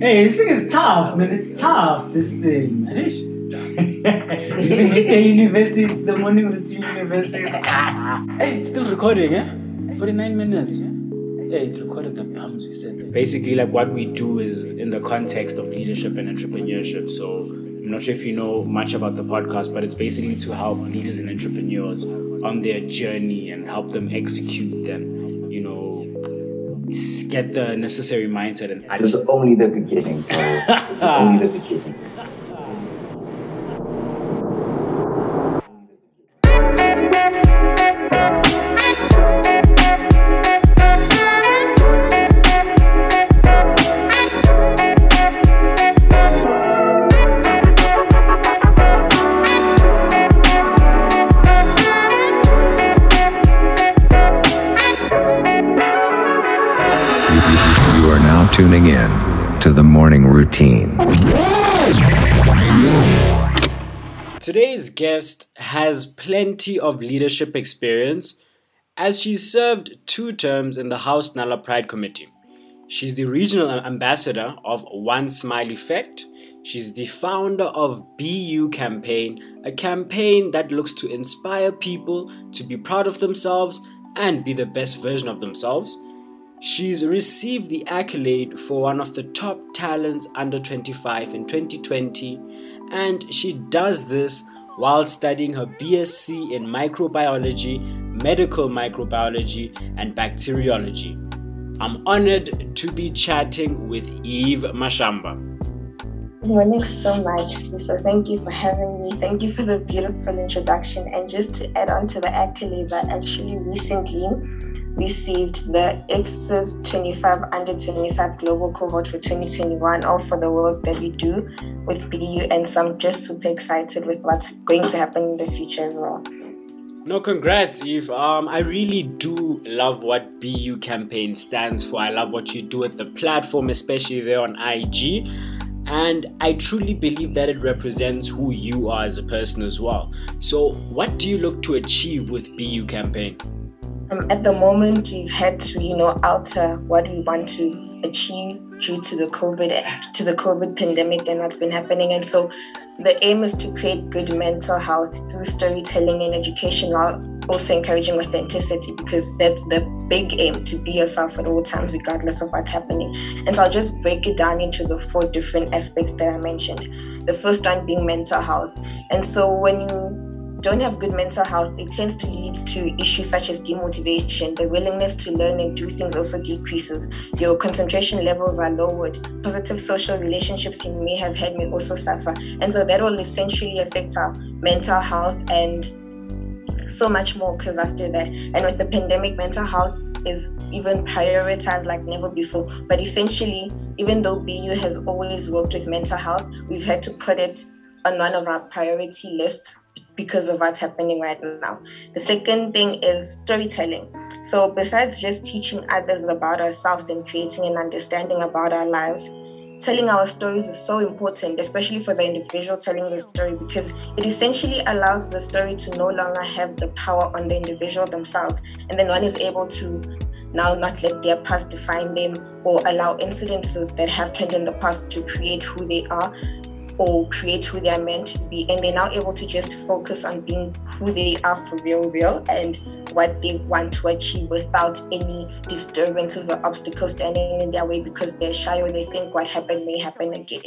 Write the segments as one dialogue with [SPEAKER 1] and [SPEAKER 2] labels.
[SPEAKER 1] Hey, this thing is tough, man. It's tough, this thing, man. Even at the university, it's the morning routine university. hey, it's still recording, eh? 49 minutes. Hey, it recorded the bums we said. Basically, like what we do is in the context of leadership and entrepreneurship. So I'm not sure if you know much about the podcast, but it's basically to help leaders and entrepreneurs on their journey and help them execute know, get the necessary mindset and
[SPEAKER 2] This is only the beginning. This is only the beginning.
[SPEAKER 1] Guest has plenty of leadership experience as she served two terms in the House Nala Pride Committee. She's the regional ambassador of One Smile Effect. She's the founder of BeYou Campaign, a campaign that looks to inspire people to be proud of themselves and be the best version of themselves. She's received the accolade for one of the top talents under 25 in 2020, and she does this while studying her BSc in microbiology, medical microbiology, and bacteriology. I'm honored to be chatting with Eve Mashamba.
[SPEAKER 3] Good morning so much. So thank you for having me. Thank you for the beautiful introduction. And just to add on to the accolades, I actually recently received the IFSUS 25 under 25 global cohort for 2021, all for the work that we do with BeYou. And so I'm just super excited with what's going to happen in the future as well.
[SPEAKER 1] No, congrats, Eve. Um, I really do love what BeYou campaign stands for. I love what you do at the platform, especially there on IG. And I truly believe that it represents who you are as a person as well. So, what do you look to achieve with BeYou campaign?
[SPEAKER 3] Um, at the moment, we've had to, you know, alter what we want to achieve due to the COVID to the COVID pandemic and what's been happening. And so, the aim is to create good mental health through storytelling and education, while also encouraging authenticity because that's the big aim to be yourself at all times, regardless of what's happening. And so, I'll just break it down into the four different aspects that I mentioned. The first one being mental health. And so, when you don't have good mental health, it tends to lead to issues such as demotivation. The willingness to learn and do things also decreases. Your concentration levels are lowered. Positive social relationships you may have had may also suffer. And so that will essentially affect our mental health and so much more because after that. And with the pandemic, mental health is even prioritized like never before. But essentially, even though BeYou has always worked with mental health, we've had to put it on one of our priority lists because of what's happening right now. The second thing is storytelling. So, besides just teaching others about ourselves and creating an understanding about our lives, telling our stories is so important, especially for the individual telling the story, because it essentially allows the story to no longer have the power on the individual themselves. And then one is able to now not let their past define them or allow incidences that happened in the past to create who they are or create who they are meant to be and they're now able to just focus on being who they are for real real and what they want to achieve without any disturbances or obstacles standing in their way because they're shy or they think what happened may happen again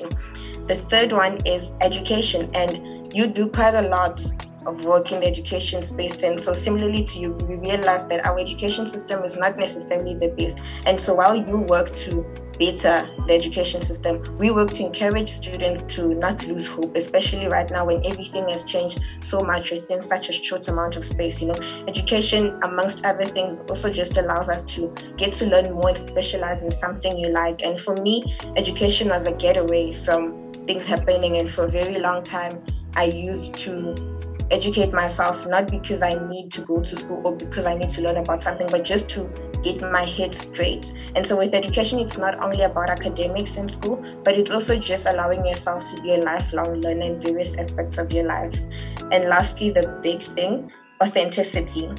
[SPEAKER 3] the third one is education and you do quite a lot of work in the education space. And so, similarly to you, we realize that our education system is not necessarily the best. And so, while you work to better the education system, we work to encourage students to not lose hope, especially right now when everything has changed so much within such a short amount of space. You know, education, amongst other things, also just allows us to get to learn more and specialize in something you like. And for me, education was a getaway from things happening. And for a very long time, I used to educate myself not because I need to go to school or because I need to learn about something, but just to get my head straight. And so with education, it's not only about academics in school, but it's also just allowing yourself to be a lifelong learner in various aspects of your life. And lastly, the big thing authenticity.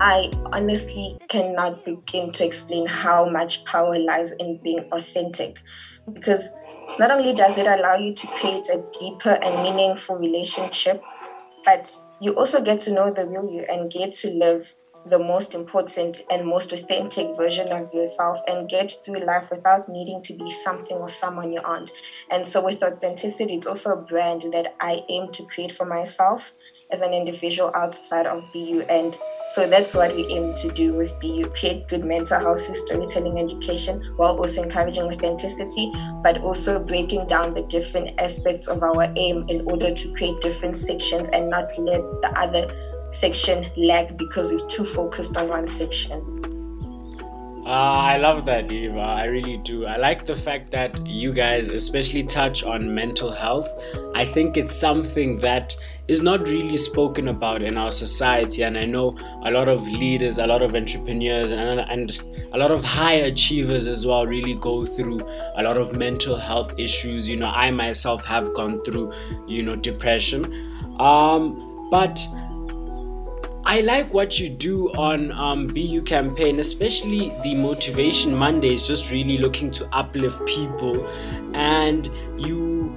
[SPEAKER 3] I honestly cannot begin to explain how much power lies in being authentic because not only does it allow you to create a deeper and meaningful relationship, but you also get to know the real you and get to live the most important and most authentic version of yourself and get through life without needing to be something or someone you aren't. And so, with authenticity, it's also a brand that I aim to create for myself as an individual outside of BeYou. And so that's what we aim to do with BeYou create good mental health through storytelling education while also encouraging authenticity, but also breaking down the different aspects of our aim in order to create different sections and not let the other section lag because we're too focused on one section.
[SPEAKER 1] Uh, I love that, Eva. I really do. I like the fact that you guys especially touch on mental health. I think it's something that is not really spoken about in our society. And I know a lot of leaders, a lot of entrepreneurs, and, and a lot of high achievers as well really go through a lot of mental health issues. You know, I myself have gone through, you know, depression. Um, but I like what you do on um, BeYou campaign, especially the Motivation Mondays, just really looking to uplift people. And you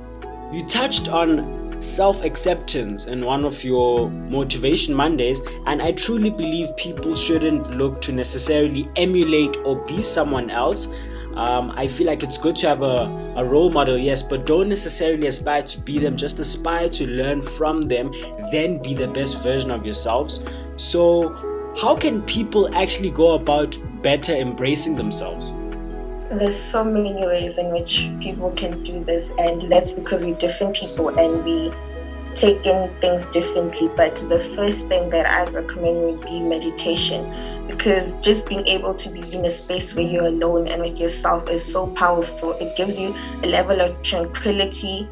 [SPEAKER 1] you touched on self-acceptance in one of your Motivation Mondays, and I truly believe people shouldn't look to necessarily emulate or be someone else. Um, I feel like it's good to have a, a role model, yes, but don't necessarily aspire to be them. Just aspire to learn from them, then be the best version of yourselves. So, how can people actually go about better embracing themselves?
[SPEAKER 3] There's so many ways in which people can do this, and that's because we're different people and we take in things differently. But the first thing that I'd recommend would be meditation because just being able to be in a space where you're alone and with yourself is so powerful. It gives you a level of tranquility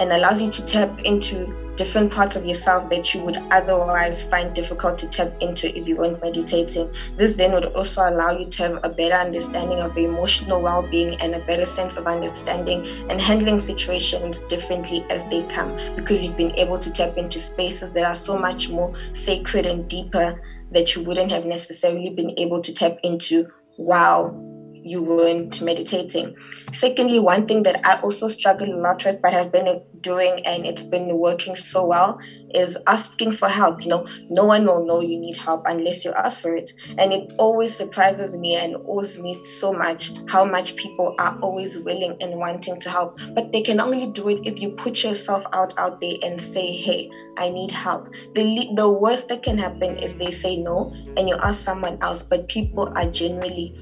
[SPEAKER 3] and allows you to tap into different parts of yourself that you would otherwise find difficult to tap into if you weren't meditating. This then would also allow you to have a better understanding of your emotional well being and a better sense of understanding and handling situations differently as they come because you've been able to tap into spaces that are so much more sacred and deeper that you wouldn't have necessarily been able to tap into while you weren't meditating. Secondly, one thing that I also struggle a lot with, but have been doing and it's been working so well, is asking for help. You know, no one will know you need help unless you ask for it. And it always surprises me and awes me so much how much people are always willing and wanting to help. But they can only do it if you put yourself out out there and say, hey, I need help. The, the worst that can happen is they say no and you ask someone else, but people are generally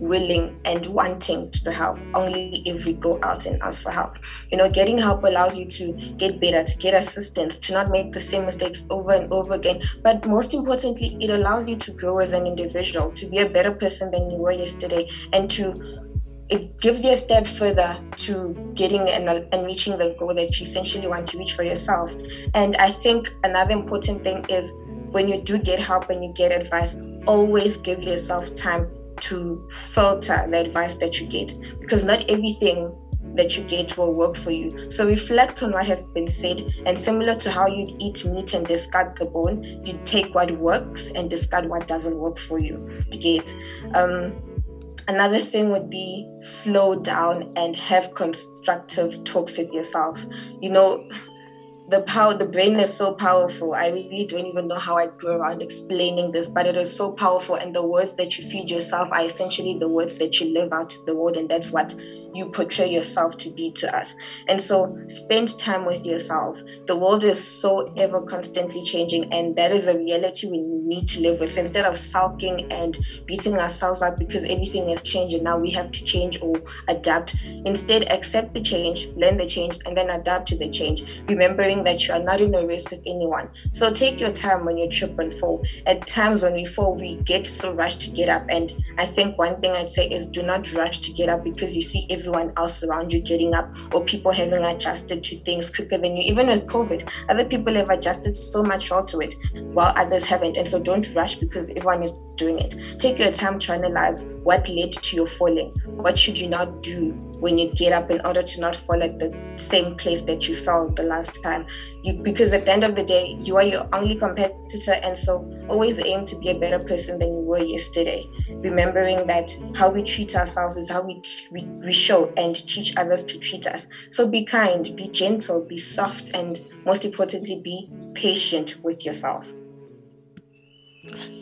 [SPEAKER 3] willing and wanting to help only if we go out and ask for help. You know, getting help allows you to get better, to get assistance, to not make the same mistakes over and over again. But most importantly, it allows you to grow as an individual, to be a better person than you were yesterday, and to it gives you a step further to getting and, and reaching the goal that you essentially want to reach for yourself. And I think another important thing is when you do get help and you get advice, always give yourself time to filter the advice that you get because not everything that you get will work for you. So reflect on what has been said, and similar to how you'd eat meat and discard the bone, you take what works and discard what doesn't work for you. You get. Um, another thing would be slow down and have constructive talks with yourself. You know, the power the brain is so powerful. I really don't even know how i go around explaining this but it is so powerful. And the words that you feed yourself are essentially the words that you live out to the world. And that's what you portray yourself to be to us. And so spend time with yourself. The world is so ever constantly changing, and that is a reality we need to live with. So instead of sulking and beating ourselves up because everything has changed and now we have to change or adapt, instead accept the change, learn the change, and then adapt to the change, remembering that you are not in a race with anyone. So take your time when you trip and fall. At times when we fall, we get so rushed to get up. And I think one thing I'd say is do not rush to get up because you see every everyone else around you getting up or people having adjusted to things quicker than you. Even with COVID, other people have adjusted so much well to it while others haven't. And so don't rush because everyone is doing it. Take your time to analyze what led to your falling. What should you not do when you get up in order to not fall at the same place that you fell the last time. You because at the end of the day, you are your only competitor, and so always aim to be a better person than you were yesterday. Remembering that how we treat ourselves is how we we, we show and teach others to treat us. So be kind, be gentle, be soft, and most importantly, be patient with yourself.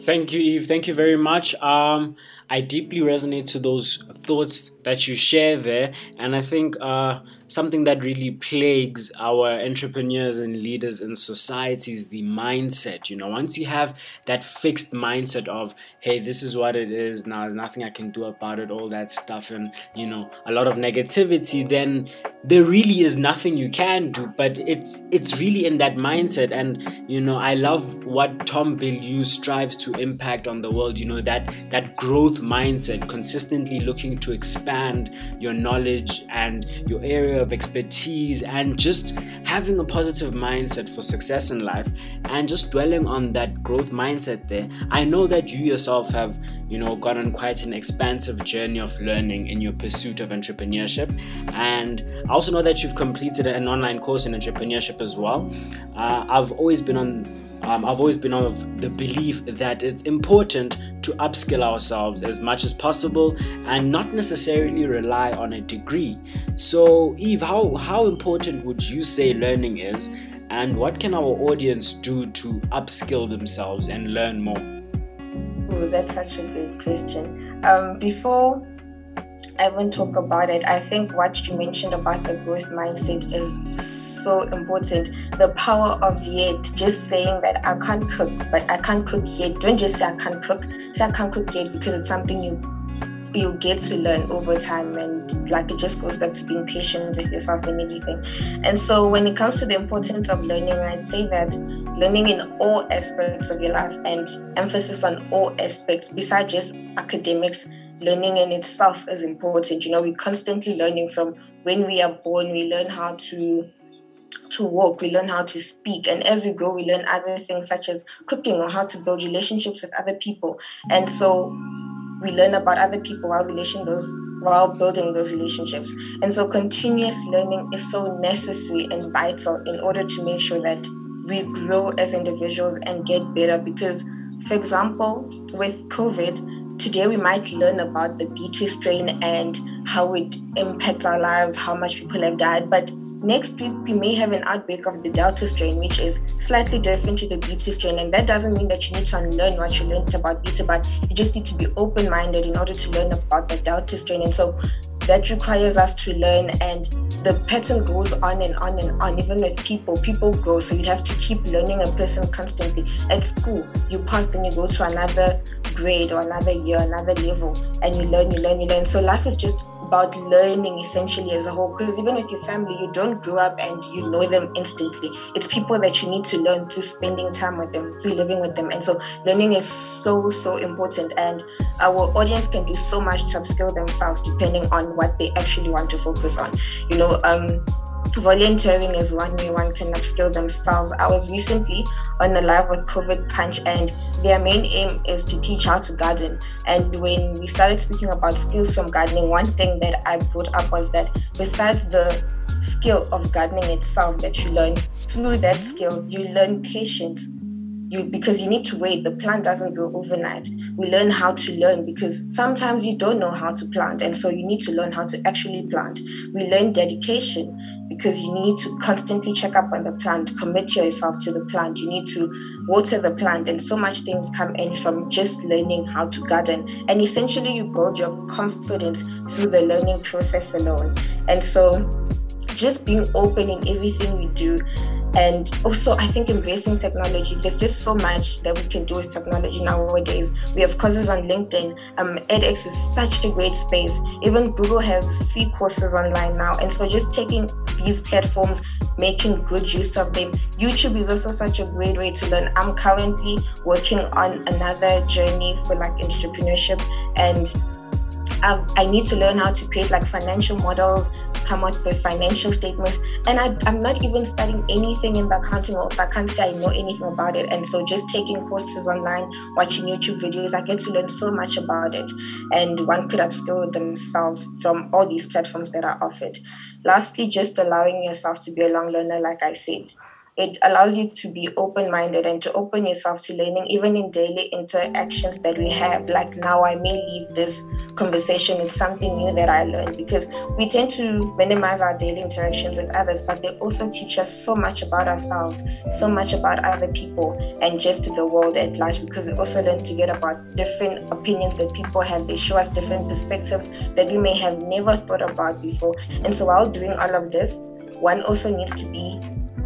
[SPEAKER 1] Thank you, Eve. Thank you very much. Um, I deeply resonate to those thoughts that you share there, and I think uh, something that really plagues our entrepreneurs and leaders in society is the mindset. You know, once you have that fixed mindset of, hey, this is what it is now, there's nothing I can do about it, all that stuff, and you know, a lot of negativity, then there really is nothing you can do. But it's it's really in that mindset, and you know, I love what Tom Bilyeu strives to impact on the world. You know, that that growth mindset, consistently looking to expand your knowledge and your area of expertise and just having a positive mindset for success in life and just dwelling on that growth mindset there i know that you yourself have you know gone on quite an expansive journey of learning in your pursuit of entrepreneurship and i also know that you've completed an online course in entrepreneurship as well uh, i've always been on um, I've always been of the belief that it's important to upskill ourselves as much as possible and not necessarily rely on a degree. So, Eve, how, how important would you say learning is, and what can our audience do to upskill themselves and learn more?
[SPEAKER 3] That's such a good question. Um, before I even talk about it, I think what you mentioned about the growth mindset is so important. The power of yet, just saying that I can't cook, but I can't cook yet. Don't just say I can't cook. Say I can't cook yet because it's something you you get to learn over time and like it just goes back to being patient with yourself and everything and so when it comes to the importance of learning i'd say that learning in all aspects of your life and emphasis on all aspects besides just academics learning in itself is important you know we're constantly learning from when we are born we learn how to to walk, we learn how to speak. And as we grow, we learn other things such as cooking or how to build relationships with other people. And so we learn about other people while those while building those relationships. And so continuous learning is so necessary and vital in order to make sure that we grow as individuals and get better. Because, for example, with COVID, today we might learn about the Beta strain and how it impacts our lives, how much people have died. But Next week, we may have an outbreak of the Delta strain, which is slightly different to the Beta strain. And that doesn't mean that you need to unlearn what you learned about Beta, but you just need to be open minded in order to learn about the Delta strain. And so that requires us to learn and the pattern goes on and on and on even with people people grow so you have to keep learning a person constantly at school you pass then you go to another grade or another year another level and you learn you learn you learn so life is just about learning essentially as a whole because even with your family you don't grow up and you know them instantly. It's people that you need to learn through spending time with them through living with them. And so learning is so so important. And our audience can do so much to upskill themselves depending on what they actually want to focus on. You know um volunteering is one way one can upskill themselves. I was recently on a live with COVID Punch, and their main aim is to teach how to garden. And when we started speaking about skills from gardening, one thing that I brought up was that besides the skill of gardening itself that you learn, through that skill, you learn patience you because you need to wait. The plant doesn't grow overnight. We learn how to learn because sometimes you don't know how to plant and so you need to learn how to actually plant. We learn dedication because you need to constantly check up on the plant commit yourself to the plant. You need to water the plant and so much things come in from just learning how to garden. And essentially you build your confidence through the learning process alone. And so just being open in everything we do and also i think embracing technology there's just so much that we can do with technology nowadays. We have courses on linkedin. Um, edx is such a great space. Even google has free courses online now. And so just taking these platforms making good use of them. Youtube is also such a great way to learn. I'm currently working on another journey for like entrepreneurship. And um, I need to learn how to create like financial models, come up with financial statements. And I, I'm not even studying anything in the accounting world, so I can't say I know anything about it. And so just taking courses online, watching YouTube videos, I get to learn so much about it. And one could upskill themselves from all these platforms that are offered. Lastly, just allowing yourself to be a long learner, like I said it allows you to be open minded and to open yourself to learning, even in daily interactions that we have. Like now, I may leave this conversation with something new that I learned because we tend to minimize our daily interactions with others, but they also teach us so much about ourselves, so much about other people, and just the world at large because we also learn to get about different opinions that people have. They show us different perspectives that we may have never thought about before. And so, while doing all of this, one also needs to be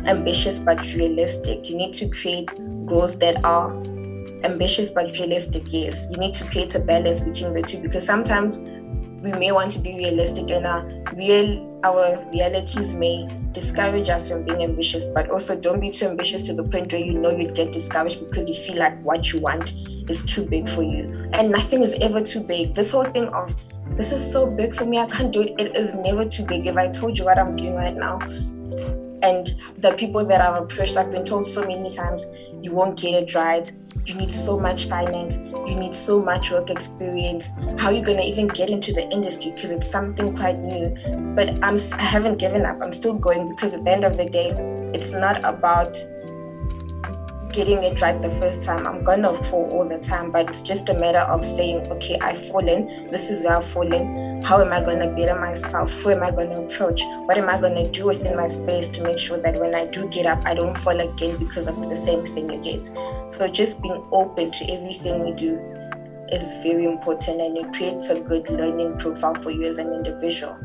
[SPEAKER 3] ambitious but realistic. You need to create goals that are ambitious but realistic. Yes, you need to create a balance between the two because sometimes we may want to be realistic and our real our realities may discourage us from being ambitious. But also don't be too ambitious to the point where you know you'd get discouraged because you feel like what you want is too big for you. And nothing is ever too big. This whole thing of this is so big for me i can't do it. It is never too big. If i told you what i'm doing right now and the people that I've approached, I've been told so many times, you won't get it right. You need so much finance. You need so much work experience. How are you gonna even get into the industry? Because it's something quite new. But I'm I haven't given up. I'm still going because at the end of the day, it's not about getting it right the first time. I'm gonna fall all the time, but it's just a matter of saying, okay, I've fallen. This is where I've fallen. How am I gonna better myself? Who am I gonna approach? What am I gonna do within my space to make sure that when I do get up, I don't fall again because of the same thing again. So just being open to everything we do is very important and it creates a good learning profile for you as an individual.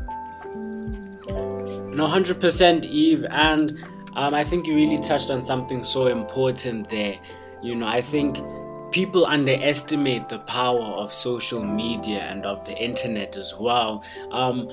[SPEAKER 1] No, 100% Eve. And um, I think you really touched on something so important there. You know, I think people underestimate the power of social media and of the internet as well. Um,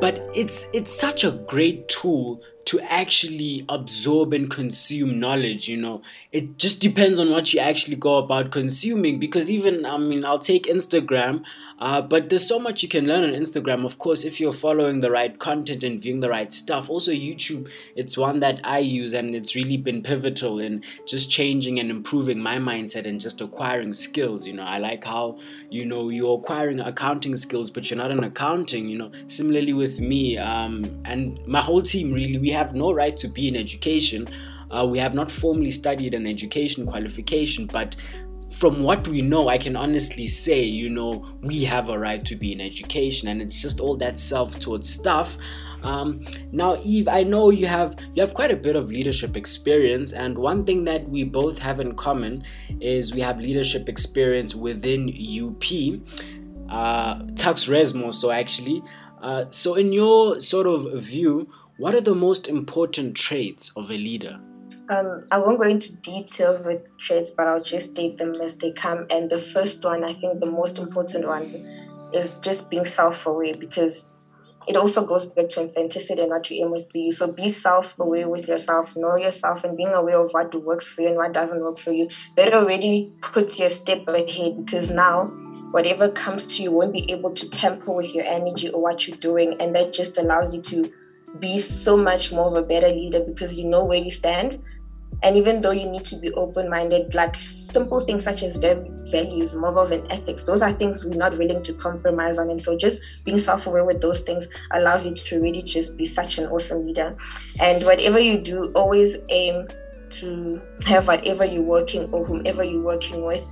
[SPEAKER 1] but it's it's such a great tool to actually absorb and consume knowledge you know it just depends on what you actually go about consuming because even i mean i'll take instagram uh, but there's so much you can learn on Instagram, of course, if you're following the right content and viewing the right stuff. Also, YouTube, it's one that I use and it's really been pivotal in just changing and improving my mindset and just acquiring skills. You know, I like how, you know, you're acquiring accounting skills, but you're not an accounting, you know. Similarly with me um, and my whole team, really, we have no right to be in education. Uh, we have not formally studied an education qualification, but from what we know, I can honestly say, you know, we have a right to be in education, and it's just all that self-taught stuff. Um, now, Eve, I know you have you have quite a bit of leadership experience, and one thing that we both have in common is we have leadership experience within UP, uh, Tuks Resmo. So actually, uh, so in your sort of view, what are the most important traits of a leader?
[SPEAKER 3] Um, I won't go into details with traits, but I'll just state them as they come. And the first one, I think the most important one, is just being self aware because it also goes back to authenticity and what you aim with be. So be self aware with yourself, know yourself, and being aware of what works for you and what doesn't work for you. That already puts you a step ahead because now whatever comes to you won't be able to tamper with your energy or what you're doing. And that just allows you to be so much more of a better leader because you know where you stand and even though you need to be open minded, like simple things such as values, morals, and ethics, those are things we're not willing to compromise on. And so just being self aware with those things allows you to really just be such an awesome leader. And whatever you do, always aim to have whatever you're working or whomever you're working with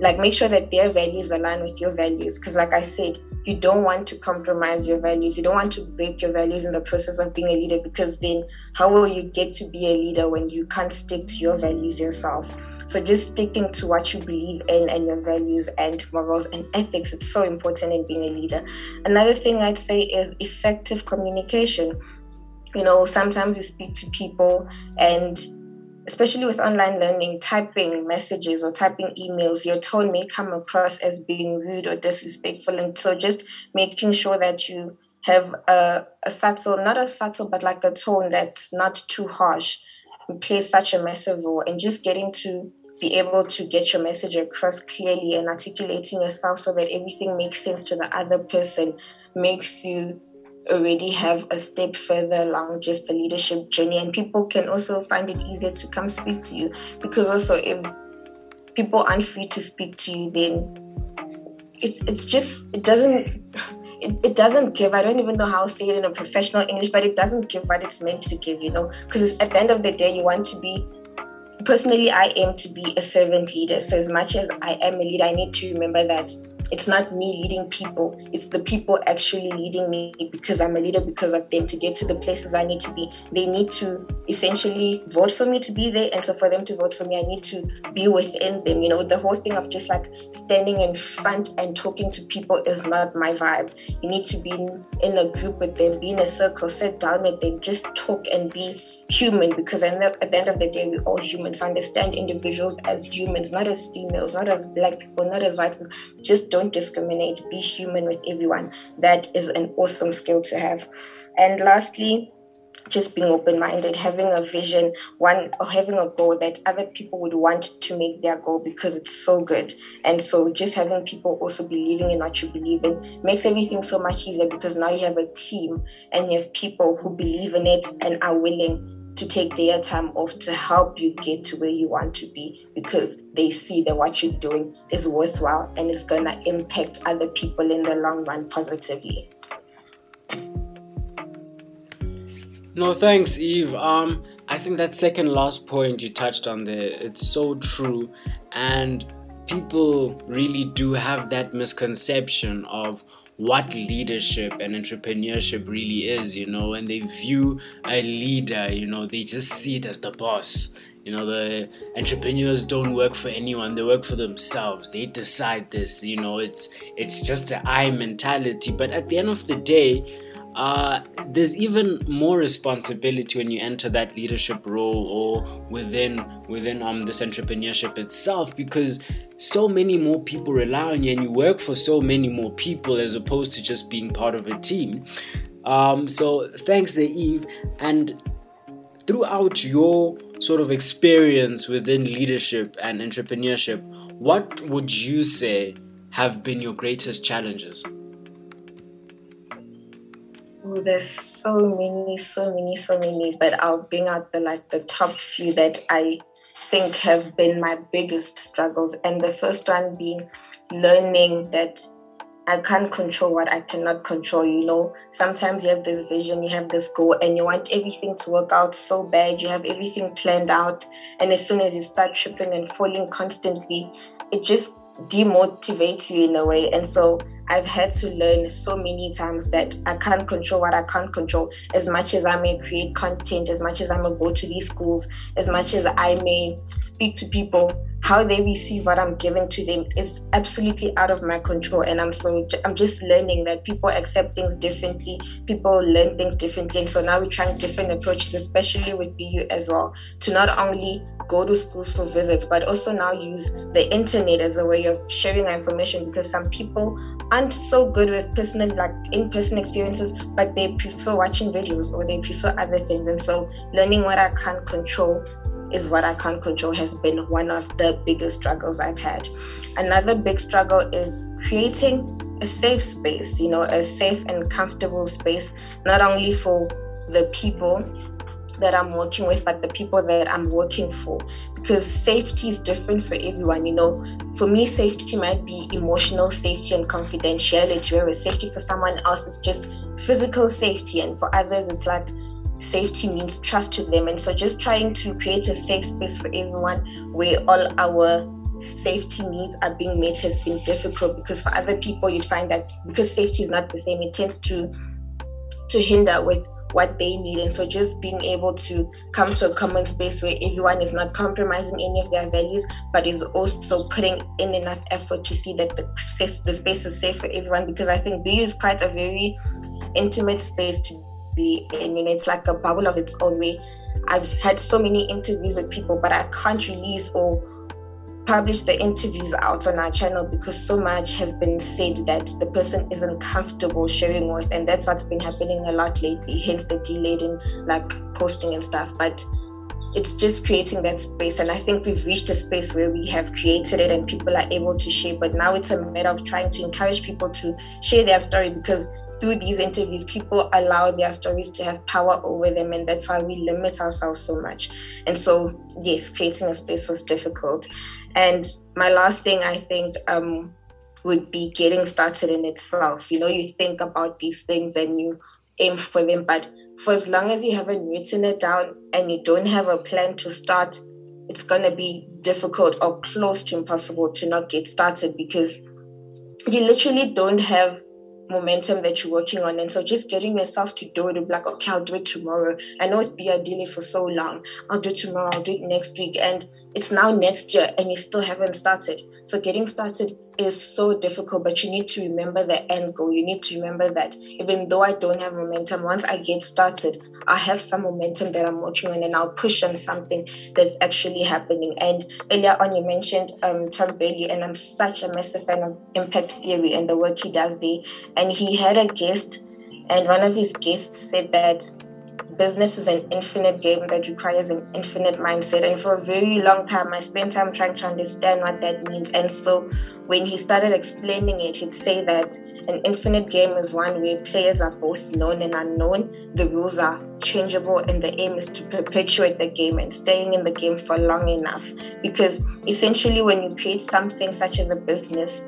[SPEAKER 3] like make sure that their values align with your values because like i said you don't want to compromise your values. You don't want to break your values in the process of being a leader because then how will you get to be a leader when you can't stick to your values yourself? So just sticking to what you believe in and your values and morals and ethics it's so important in being a leader. Another thing i'd say is effective communication. You know sometimes you speak to people and especially with online learning, typing messages or typing emails, your tone may come across as being rude or disrespectful. And so just making sure that you have a, a subtle, not a subtle, but like a tone that's not too harsh plays such a massive role. And just getting to be able to get your message across clearly and articulating yourself so that everything makes sense to the other person makes you already have a step further along just the leadership journey and people can also find it easier to come speak to you because also if people aren't free to speak to you then it, it's just it doesn't it, it doesn't give i don't even know how to say it in a professional english but it doesn't give what it's meant to give you know? Because at the end of the day you want to be personally i aim to be a servant leader. So as much as i am a leader i need to remember that it's not me leading people it's the people actually leading me because i'm a leader because of them to get to the places i need to be. They need to essentially vote for me to be there and so for them to vote for me i need to be within them. You know the whole thing of just like standing in front and talking to people is not my vibe. You need to be in, a group with them be in a circle sit down with them just talk and be human because at the end of the day we're all humans understand individuals as humans not as females not as black people not as white people. Just don't discriminate. Be human with everyone. That is an awesome skill to have. And lastly just being open-minded having a vision one or having a goal that other people would want to make their goal because it's so good. And so just having people also believing in what you believe in makes everything so much easier because now you have a team and you have people who believe in it and are willing to take their time off to help you get to where you want to be because they see that what you're doing is worthwhile and it's going to impact other people in the long run positively.
[SPEAKER 1] No, thanks, Eve. Um, I think that second last point you touched on there, it's so true. And people really do have that misconception of what leadership and entrepreneurship really is, you know, and they view a leader, you know, they just see it as the boss. You know, the entrepreneurs don't work for anyone, they work for themselves. They decide this, you know, it's it's just an I mentality. But at the end of the day, uh, there's even more responsibility when you enter that leadership role or within within um this entrepreneurship itself because so many more people rely on you and you work for so many more people as opposed to just being part of a team. Um, so thanks, there, Eve, and throughout your sort of experience within leadership and entrepreneurship, what would you say have been your greatest challenges?
[SPEAKER 3] Oh, there's so many, so many, so many, but I'll bring out the like the top few that I think have been my biggest struggles. And the first one being learning that I can't control what I cannot control. You know, sometimes you have this vision, you have this goal, and you want everything to work out so bad. You have everything planned out. And as soon as you start tripping and falling constantly, it just demotivates you in a way. And so I've had to learn so many times that I can't control what I can't control. As much as I may create content, as much as I may go to these schools, as much as I may speak to people, how they receive what I'm giving to them is absolutely out of my control. And I'm so I'm just learning that people accept things differently, people learn things differently. And so now we're trying different approaches, especially with BeYou as well, to not only go to schools for visits, but also now use the internet as a way of sharing information because some people aren't so good with personal like in-person experiences but they prefer watching videos or they prefer other things and so learning what i can't control is what i can't control has been one of the biggest struggles i've had another big struggle is creating a safe space you know a safe and comfortable space not only for the people that I'm working with, but the people that I'm working for. Because safety is different for everyone. You know, for me, safety might be emotional safety and confidentiality, whereas safety for someone else is just physical safety. And for others, it's like safety means trust to them. And so just trying to create a safe space for everyone where all our safety needs are being met has been difficult because for other people you'd find that because safety is not the same it tends to to hinder with what they need. And so just being able to come to a common space where everyone is not compromising any of their values, but is also putting in enough effort to see that the, the space is safe for everyone. Because I think BeYou is quite a very intimate space to be in. Know, it's like a bubble of its own way. I've had so many interviews with people, but I can't release or publish the interviews out on our channel because so much has been said that the person isn't comfortable sharing with and that's what's been happening a lot lately hence the delayed in like posting and stuff but it's just creating that space. And I think we've reached a space where we have created it and people are able to share. But now it's a matter of trying to encourage people to share their story because through these interviews, people allow their stories to have power over them, and that's why we limit ourselves so much. And so, yes, creating a space was difficult. And my last thing, I think, um, would be getting started in itself. You know, you think about these things and you aim for them, but for as long as you haven't written it down and you don't have a plan to start, it's going to be difficult or close to impossible to not get started because you literally don't have momentum that you're working on. And so just getting yourself to do it, like, okay, I'll do it tomorrow. I know it's been a delay for so long. I'll do it tomorrow, I'll do it next week. And it's now next year and you still haven't started. So getting started is so difficult, but you need to remember the end goal. You need to remember that even though I don't have momentum, once I get started, I have some momentum that I'm working on and I'll push on something that's actually happening. And earlier on, you mentioned um, Tom Bilyeu, and I'm such a massive fan of impact theory and the work he does there. And he had a guest, and one of his guests said that business is an infinite game that requires an infinite mindset. And for a very long time, I spent time trying to understand what that means. And so when he started explaining it, he'd say that an infinite game is one where players are both known and unknown. The rules are changeable, and the aim is to perpetuate the game and staying in the game for long enough. Because essentially, when you create something such as a business,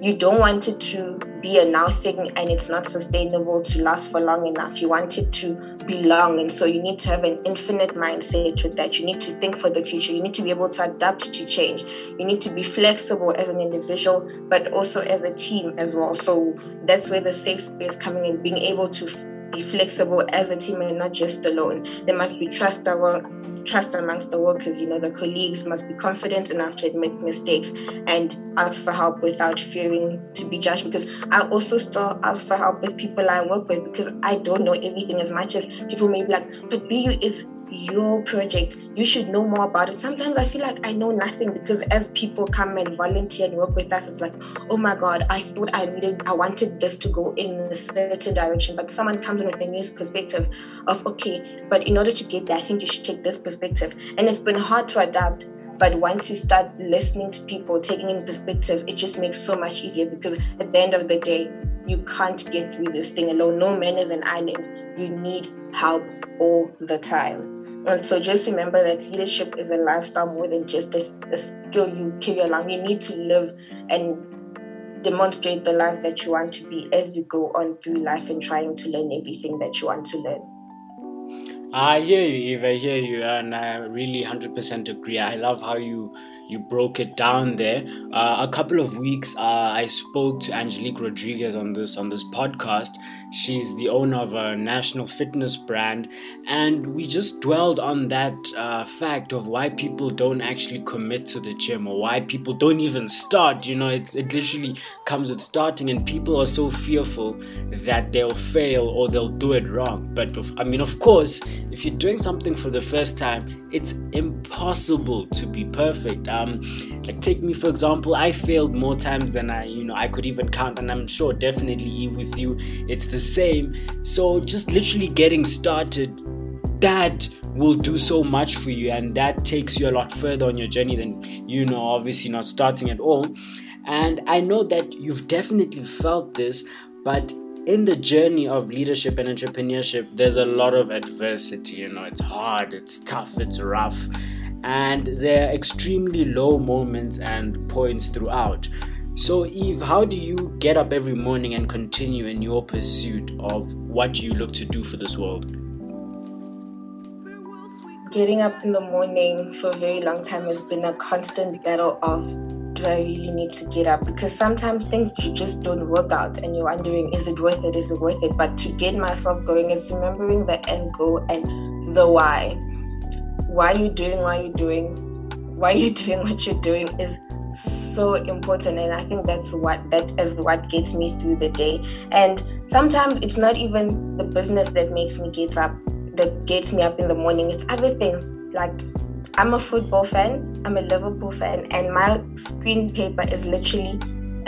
[SPEAKER 3] you don't want it to be a now thing and it's not sustainable to last for long enough. You want it to belong. And so you need to have an infinite mindset with that. You need to think for the future. You need to be able to adapt to change. You need to be flexible as an individual, but also as a team as well. So that's where the safe space coming in, being able to be flexible as a team and not just alone. There must be trust our trust amongst the workers. You know, the colleagues must be confident enough to admit mistakes and ask for help without fearing to be judged. Because I also still ask for help with people I work with because I don't know everything as much as people may be like, but BeYou is your project. You should know more about it. Sometimes I feel like I know nothing because as people come and volunteer and work with us, it's like, oh my God, I thought I needed, I wanted this to go in a certain direction. But someone comes in with a new perspective of, okay, but in order to get there, I think you should take this perspective. And it's been hard to adapt. But once you start listening to people, taking in perspectives, it just makes so much easier because at the end of the day, you can't get through this thing alone. No man is an island. You need help all the time. And so just remember that leadership is a lifestyle more than just a, a skill you carry along. You need to live and demonstrate the life that you want to be as you go on through life and trying to learn everything that you want to learn.
[SPEAKER 1] I hear you, Eve. I hear you, and I really 100% agree. I love how you you broke it down there. Uh, a couple of weeks, uh, I spoke to Angelique Rodriguez on this on this podcast, She's the owner of a national fitness brand, and we just dwelled on that uh, fact of why people don't actually commit to the gym or why people don't even start. You know, it's it literally comes with starting, and people are so fearful that they'll fail or they'll do it wrong. But I mean, of course, if you're doing something for the first time, it's impossible to be perfect. Um, like take me for example, I failed more times than I, you know, I could even count, and I'm sure definitely with you, it's the same. So just literally getting started, that will do so much for you, and that takes you a lot further on your journey than you know, obviously not starting at all. And I know that you've definitely felt this, but in the journey of leadership and entrepreneurship, there's a lot of adversity. You know, it's hard, it's tough, it's rough, and there are extremely low moments and points throughout. So, Eve, how do you get up every morning and continue in your pursuit of what you look to do for this world?
[SPEAKER 3] Getting up in the morning for a very long time has been a constant battle of do I really need to get up? Because sometimes things just don't work out and you're wondering, is it worth it? Is it worth it? But to get myself going is remembering the end goal and the why. Why you doing what you're doing? Why you doing what you're doing is so important and i think that's what that is what gets me through the day and sometimes it's not even the business that makes me get up that gets me up in the morning it's other things like I'm a football fan, I'm a Liverpool fan, and my screen paper is literally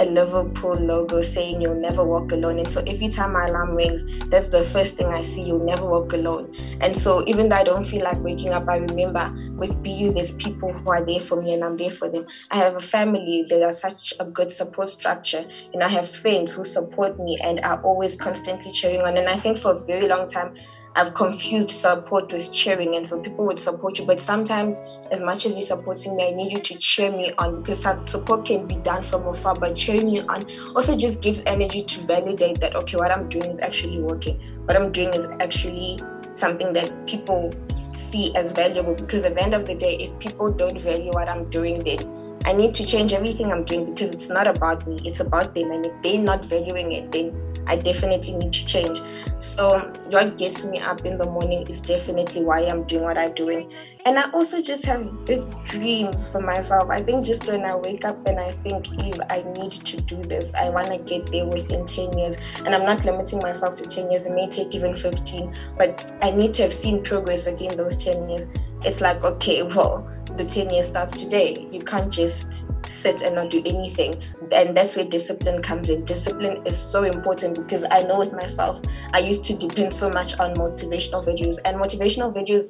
[SPEAKER 3] a Liverpool logo saying you'll never walk alone. And so every time my alarm rings, that's the first thing I see, you'll never walk alone. And so even though I don't feel like waking up, I remember with BeYou, there's people who are there for me and I'm there for them. I have a family that are such a good support structure. And I have friends who support me and are always constantly cheering on. And I think for a very long time, I've confused support with cheering, and so people would support you. But sometimes, as much as you're supporting me, I need you to cheer me on because support can be done from afar, but cheering you on also just gives energy to validate that, okay, what I'm doing is actually working. What I'm doing is actually something that people see as valuable because at the end of the day, if people don't value what I'm doing, then I need to change everything I'm doing because it's not about me, it's about them. And if they're not valuing it, then I definitely need to change. So, what gets me up in the morning is definitely why I'm doing what I'm doing. And I also just have big dreams for myself. I think just when I wake up and I think, Eve, I need to do this, I want to get there within 10 years. And I'm not limiting myself to 10 years, it may take even 15, but I need to have seen progress within those 10 years. It's like, okay, well, the 10 years starts today. You can't just sit and not do anything. And that's where discipline comes in. Discipline is so important because I know with myself, I used to depend so much on motivational videos, and motivational videos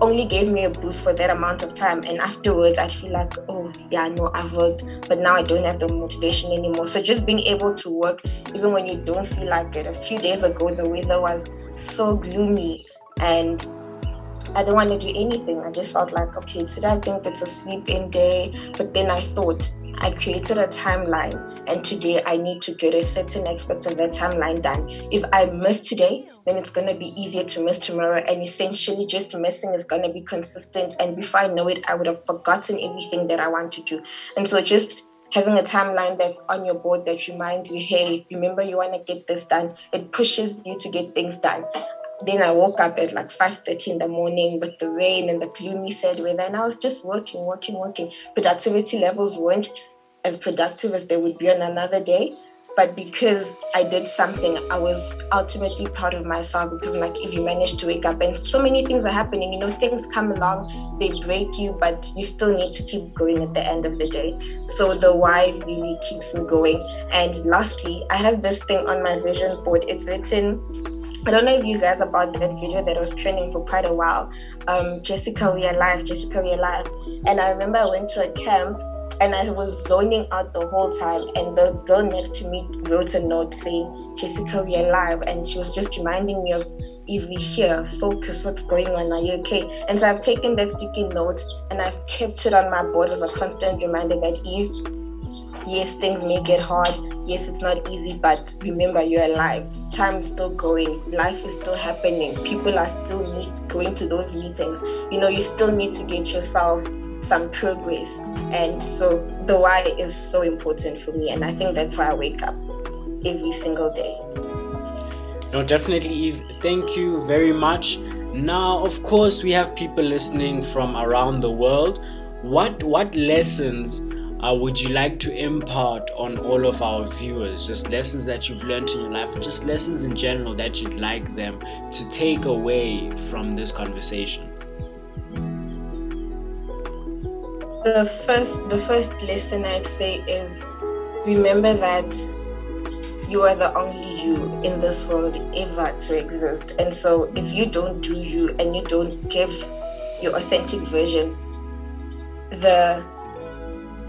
[SPEAKER 3] only gave me a boost for that amount of time. And afterwards, I'd feel like, oh, yeah, no, I've worked, but now I don't have the motivation anymore. So just being able to work, even when you don't feel like it. A few days ago, the weather was so gloomy and I don't want to do anything. I just felt like, okay, today I think it's a sleep in day. But then I thought, I created a timeline, and today I need to get a certain aspect of that timeline done. If I miss today, then it's going to be easier to miss tomorrow. And essentially, just missing is going to be consistent. And before I know it, I would have forgotten everything that I want to do. And so, just having a timeline that's on your board that reminds you, hey, remember you want to get this done, it pushes you to get things done. Then I woke up at like 5.30 in the morning with the rain and the gloomy sad weather. And I was just working, working, working. Productivity levels weren't as productive as they would be on another day. But because I did something, I was ultimately proud of myself because, like, if you manage to wake up and so many things are happening, you know, things come along, they break you, but you still need to keep going at the end of the day. So, the why really keeps me going. And lastly, I have this thing on my vision board. It's written I don't know if you guys about that video that was trending for quite a while. Um, Jessica, we are live. Jessica, we are live. And I remember I went to a camp and I was zoning out the whole time. And the girl next to me wrote a note saying, Jessica, we are live. And she was just reminding me of if we here, focus, what's going on? Are you okay? And so I've taken that sticky note and I've kept it on my board as a constant reminder that Eve, yes, things may get hard. Yes, it's not easy, but remember you're alive. Time is still going. Life is still happening. People are still meet, going to those meetings. You know, you still need to get yourself some progress. And so the why is so important for me. And I think that's why I wake up every single day.
[SPEAKER 1] No, definitely, Eve. Thank you very much. Now, of course, we have people listening from around the world. What what lessons uh, would you like to impart on all of our viewers? Just lessons that you've learned in your life, or just lessons in general that you'd like them to take away from this conversation?
[SPEAKER 3] The first, the first lesson I'd say is remember that you are the only you in this world ever to exist. And so if you don't do you and you don't give your authentic version, the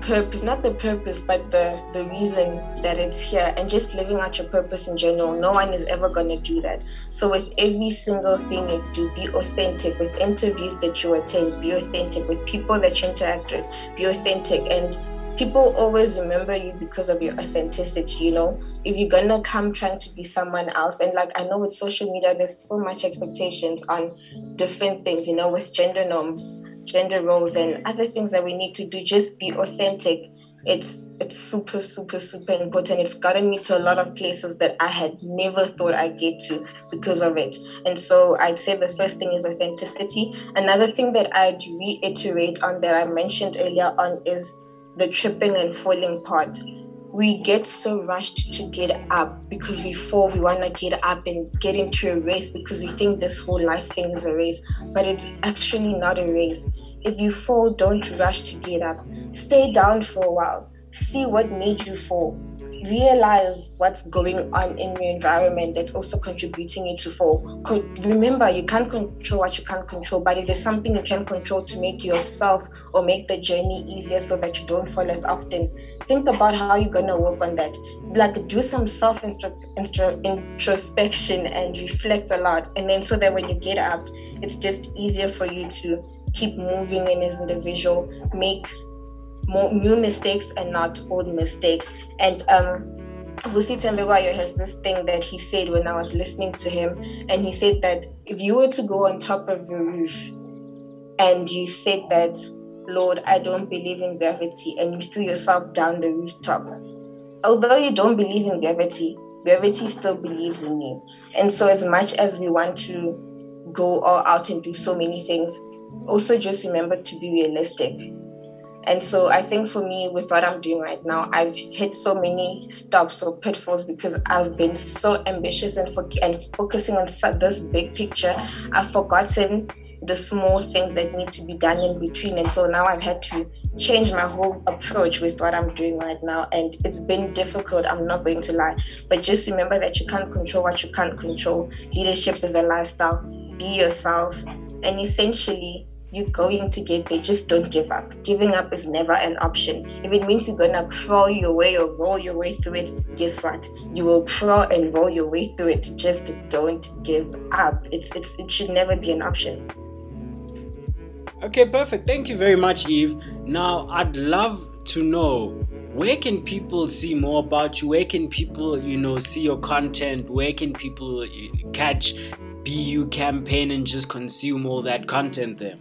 [SPEAKER 3] purpose not the purpose but the the reason that it's here and just living out your purpose in general. No one is ever going to do that. So with every single thing you do be authentic with interviews that you attend be authentic with people that you interact with be authentic. And people always remember you because of your authenticity you know? If you're gonna come trying to be someone else and like i know with social media there's so much expectations on different things you know with gender norms gender roles and mm. other things that we need to do just be authentic. It's it's super super super important. It's gotten me to a lot of places that i had never thought i'd get to because of it. And so i'd say the first thing is authenticity. Another thing that i'd reiterate on that i mentioned earlier on is the tripping and falling part. We get so rushed to get up because we fall, we want to get up and get into a race because we think this whole life thing is a race, but it's actually not a race. If you fall, don't rush to get up. Stay down for a while. See what made you fall. realize what's going on in your environment that's also contributing you to fall. Remember, you can't control what you can't control, but if there's something you can control to make yourself or make the journey easier so that you don't fall as often, think about how you're going to work on that. Like, do some self introspection and reflect a lot. And then, so that when you get up, it's just easier for you to keep moving in as individual, make more new mistakes and not old mistakes. And um, Vusi Thembekwayo has this thing that he said when I was listening to him, and he said that if you were to go on top of the roof and you said that, Lord, I don't believe in gravity, and you threw yourself down the rooftop, although you don't believe in gravity, gravity still believes in you. And so, as much as we want to go all out and do so many things, also just remember to be realistic and so I think for me, with what I'm doing right now, I've hit so many stops or pitfalls because I've been so ambitious and, and focusing on this big picture. I've forgotten the small things that need to be done in between. And so now I've had to change my whole approach with what I'm doing right now. And it's been difficult, I'm not going to lie. But just remember that you can't control what you can't control. Leadership is a lifestyle. Be yourself. And essentially, you're going to get there. Just don't give up. Giving up is never an option. If it means you're gonna crawl your way or roll your way through it, guess what? You will crawl and roll your way through it. Just don't give up. It's it's it should never be an option.
[SPEAKER 1] Okay, perfect. Thank you very much, Eve. Now I'd love to know where can people see more about you? Where can people, you know, see your content? Where can people uh, catch BeYou campaign and just consume all that content there?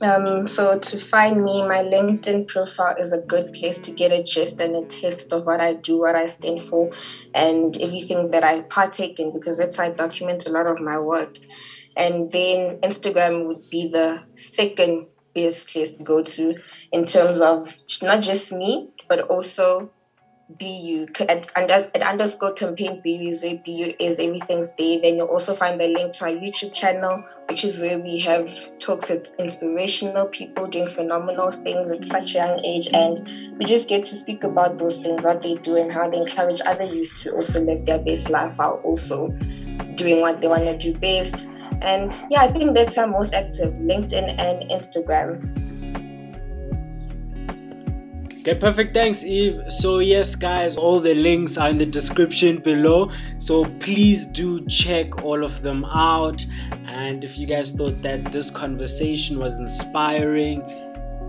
[SPEAKER 3] Um, so to find me, my LinkedIn profile is a good place to get a gist and a taste of what I do, what I stand for, and everything that I partake in because that's how I document a lot of my work. And then Instagram would be the second best place to go to in terms of not just me, but also BeYou at, at underscore campaign BeYou is where BeYou is everything's there. Then you'll also find the link to our YouTube channel, which is where we have talks with inspirational people doing phenomenal things at such a young age. And we just get to speak about those things, what they do, and how they encourage other youth to also live their best life while also doing what they want to do best. And yeah, I think that's our most active LinkedIn and Instagram.
[SPEAKER 1] Okay, perfect. Thanks, Eve. So, yes, guys, all the links are in the description below. So, please do check all of them out. And if you guys thought that this conversation was inspiring,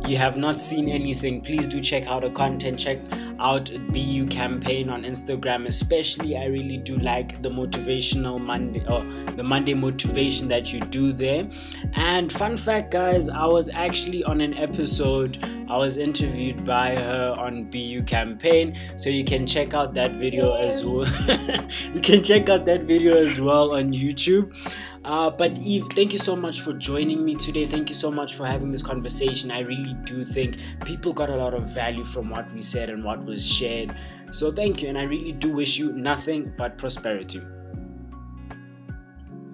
[SPEAKER 1] you have not seen anything, please do check out the content. Check out BeYou campaign on Instagram, especially. I really do like the motivational Monday or the Monday motivation that you do there. And fun fact, guys, I was actually on an episode. I was interviewed by her on BeYou campaign, so you can check out that video as well. you can check out that video as well on YouTube. Uh, but Eve, thank you so much for joining me today. Thank you so much for having this conversation. I really do think people got a lot of value from what we said and what was shared. So thank you, and I really do wish you nothing but prosperity.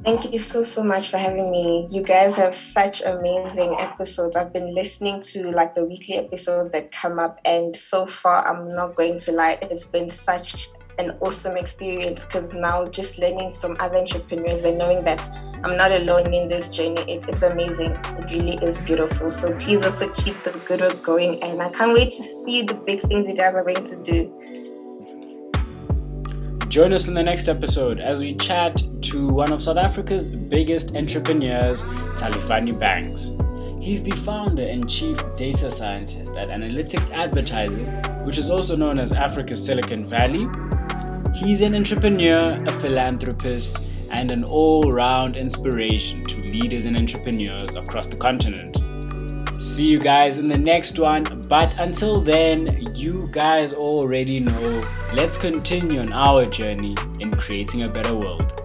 [SPEAKER 3] Thank you so so much for having me. You guys have such amazing episodes. I've been listening to like the weekly episodes that come up, and so far, I'm not going to lie, it's been such an awesome experience because now just learning from other entrepreneurs and knowing that I'm not alone in this journey, it, it's amazing. It really is beautiful. So please also keep the good work going. And I can't wait to see the big things you guys are going to do.
[SPEAKER 1] Join us in the next episode as we chat to one of South Africa's biggest entrepreneurs, Talifani Banks. He's the founder and chief data scientist at Analytics Advertising, which is also known as Africa's Silicon Valley He's an entrepreneur, a philanthropist, and an all round inspiration to leaders and entrepreneurs across the continent. See you guys in the next one, but until then, you guys already know let's continue on our journey in creating a better world.